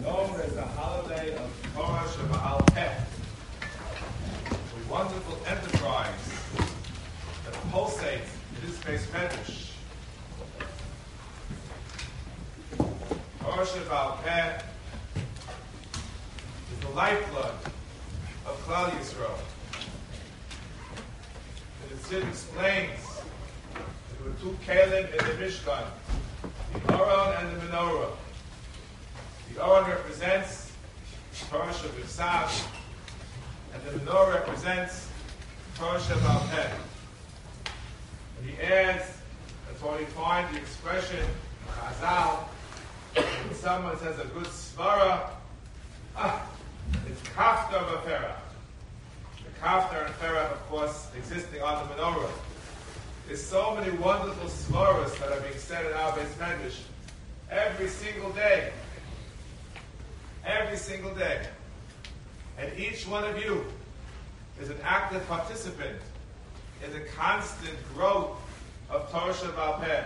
known as the holiday of Torah Shebaal Peh, a wonderful enterprise that pulsates in this Beis Medrash. Torah Shebaal Peh is the lifeblood of Klal Yisrael. The Sid explains there were two kalim in the Mishkan, the Aron and the Menorah. The Aron represents Torah Shabbat and the Menorah represents Torah Shabbat And he adds, that's why we find the expression Chazal, when someone says a good svara, ah, it's kaftor vaferach. The kafta and fera, of course, existing on the menorah. There's so many wonderful svaras that are being said in our Beis Medrash every single day. Every single day. And each one of you is an active participant in the constant growth of Torah Shebaal Peh.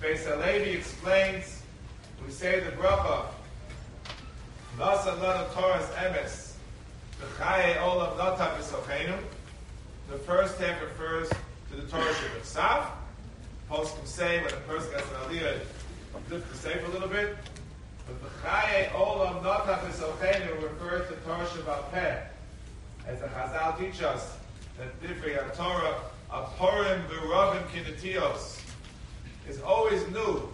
Beis Halevi explains, we say the bracha, Nasa Lana Torah's emes, V'chaye Olam Nata V'sochenu. The first half refers to the Torah Shebiksav. Poskim say when a person gets an aliyah, lift the safe a little bit. But V'chaye Olam Nata V'sochenu refers to Torah Shabbat Peh. As the Chazal teach us, that Divrei Torah, Aporim V'Ravim Kinetios, is always new.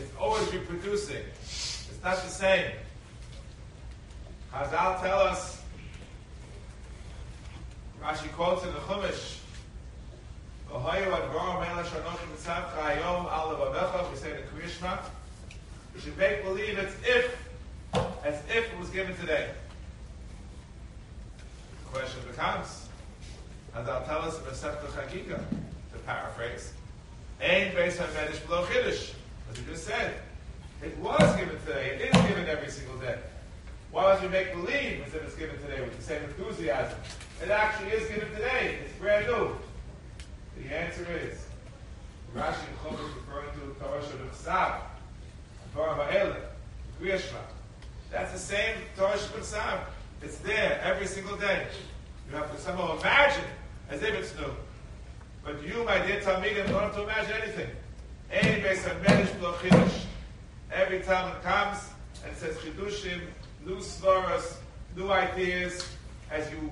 It's always reproducing. It's not the same. Chazal tell us, Rashi quotes in the Chumash, we say in the Kriyashma, we should make believe it's if, as if it was given today. The question becomes, Chazal tell us in Masechta Chagiga, to paraphrase, Ein Beis HaMedish Below Chiddush. As we just said, it was given today. It is given every single day. Why would you make believe as if it's given today with the same enthusiasm? It actually is given today. It's brand new. The answer is Rashi Chumash referring to the Torah Shabbat Torah Kriyashma. That's the same Torah Shabbat It's there every single day. You have to somehow imagine as if it's new. But you, my dear Talmidim, don't have to imagine anything. Every time it comes and says chidushim, new svaras, new ideas, as you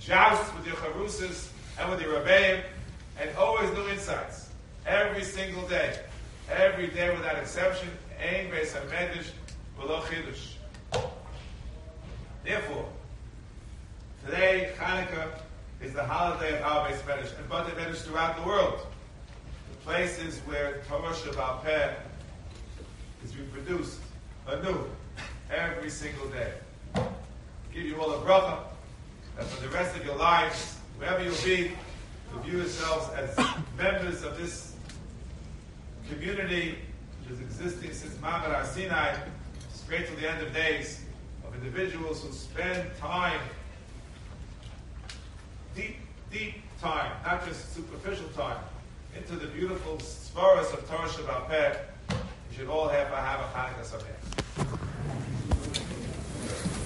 joust with your chavrusas and with your rebbeim, and always new insights. Every single day. Every day without exception. Ein base of medish blo chidush. Therefore, today, Hanukkah, is the holiday of our Beis Medrash and Batei Medrash throughout the world. The places where Torah Shebaal Peh is reproduced anew every single day. Give you all a bracha that for the rest of your lives, wherever you'll be, you view yourselves as members of this community which is existing since Har Sinai, straight to the end of days, of individuals who spend time deep, deep time, not just superficial time, into the beautiful svaras of Torah Shabbat. You should all have a have a Hanukkah Sameach.